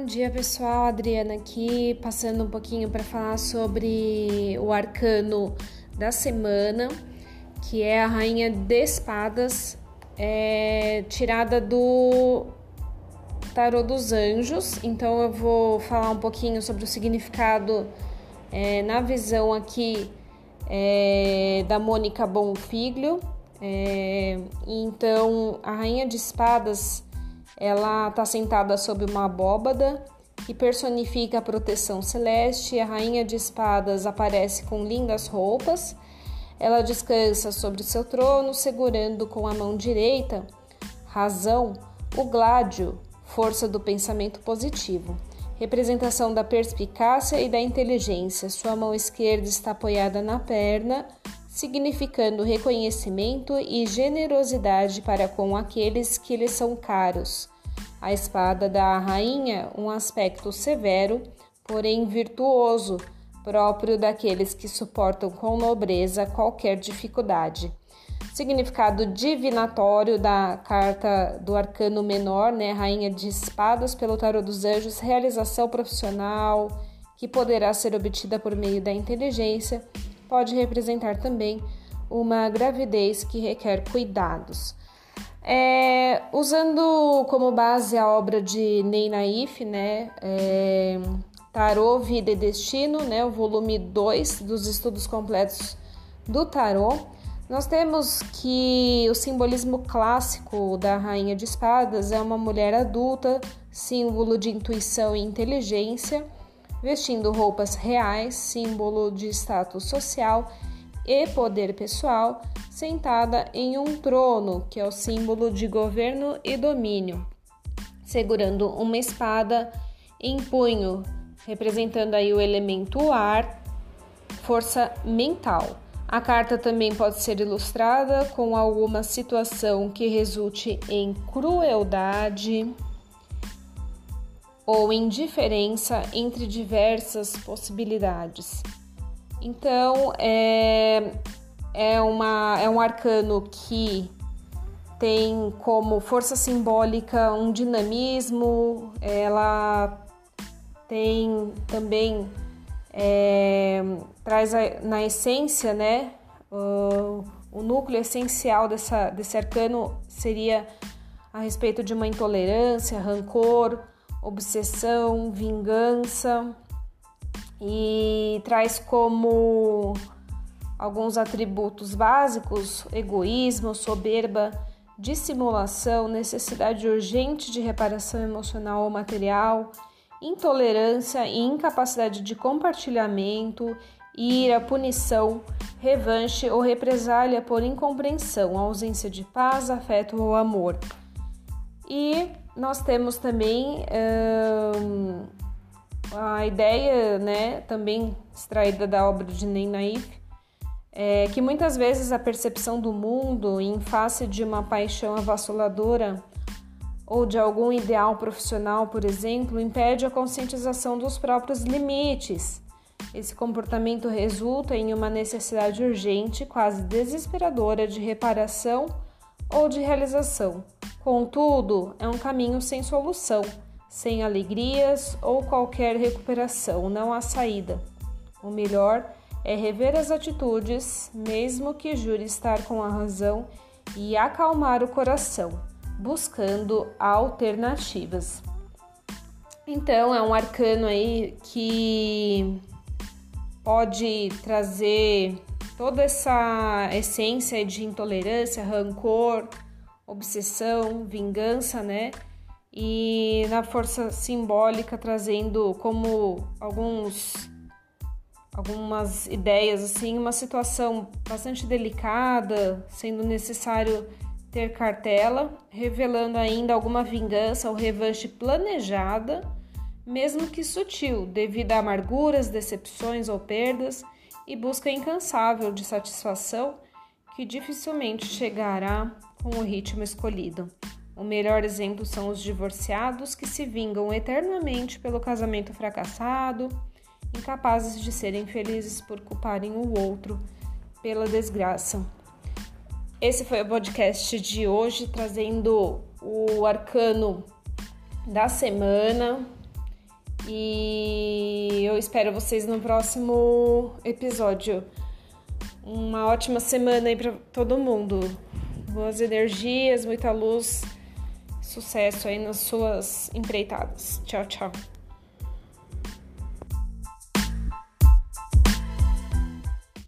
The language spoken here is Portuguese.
Bom dia, pessoal. Adriana aqui, passando um pouquinho para falar sobre o arcano da semana, que é a Rainha de Espadas, é, tirada do Tarô dos Anjos. Então, eu vou falar um pouquinho sobre o significado é, na visão aqui é, da Mônica Bonfiglio. É, então, a Rainha de Espadas ela está sentada sob uma abóbada que personifica a proteção celeste. A rainha de espadas aparece com lindas roupas. Ela descansa sobre seu trono, segurando com a mão direita, razão, o gládio, força do pensamento positivo, representação da perspicácia e da inteligência. Sua mão esquerda está apoiada na perna, significando reconhecimento e generosidade para com aqueles que lhe são caros. A espada da rainha, um aspecto severo, porém virtuoso, próprio daqueles que suportam com nobreza qualquer dificuldade. Significado divinatório da carta do arcano menor, né, rainha de espadas pelo tarot dos anjos, realização profissional que poderá ser obtida por meio da inteligência, pode representar também uma gravidez que requer cuidados. É, usando como base a obra de Ney Naif, né, é, Tarô, Vida e Destino, né, o volume 2 dos estudos completos do Tarô, nós temos que o simbolismo clássico da Rainha de Espadas é uma mulher adulta, símbolo de intuição e inteligência, vestindo roupas reais, símbolo de status social e poder pessoal, sentada em um trono, que é o símbolo de governo e domínio, segurando uma espada em punho, representando aí o elemento ar, força mental. A carta também pode ser ilustrada com alguma situação que resulte em crueldade ou indiferença entre diversas possibilidades. Então, é, é, uma, é um arcano que tem como força simbólica um dinamismo, ela tem também, é, traz a, na essência, né? O, o núcleo essencial dessa, desse arcano seria a respeito de uma intolerância, rancor, obsessão, vingança e traz como alguns atributos básicos: egoísmo, soberba, dissimulação, necessidade urgente de reparação emocional ou material, intolerância e incapacidade de compartilhamento, ira, punição, revanche ou represália por incompreensão, ausência de paz, afeto ou amor. E nós temos também a ideia, né, também extraída da obra de Ney Naif, é que muitas vezes a percepção do mundo em face de uma paixão avassaladora ou de algum ideal profissional, por exemplo, impede a conscientização dos próprios limites. Esse comportamento resulta em uma necessidade urgente, quase desesperadora, de reparação ou de realização. Contudo, é um caminho sem solução sem alegrias ou qualquer recuperação, não há saída. O melhor é rever as atitudes, mesmo que jure estar com a razão, e acalmar o coração, buscando alternativas. Então, é um arcano aí que pode trazer toda essa essência de intolerância, rancor, obsessão, vingança, né? e na força simbólica trazendo como alguns algumas ideias assim, uma situação bastante delicada, sendo necessário ter cartela, revelando ainda alguma vingança ou revanche planejada, mesmo que sutil, devido a amarguras, decepções ou perdas, e busca incansável de satisfação que dificilmente chegará com o ritmo escolhido. O melhor exemplo são os divorciados que se vingam eternamente pelo casamento fracassado, incapazes de serem felizes por culparem o outro pela desgraça. Esse foi o podcast de hoje, trazendo o arcano da semana. E eu espero vocês no próximo episódio. Uma ótima semana aí para todo mundo. Boas energias, muita luz, sucesso aí nas suas empreitadas. Tchau, tchau.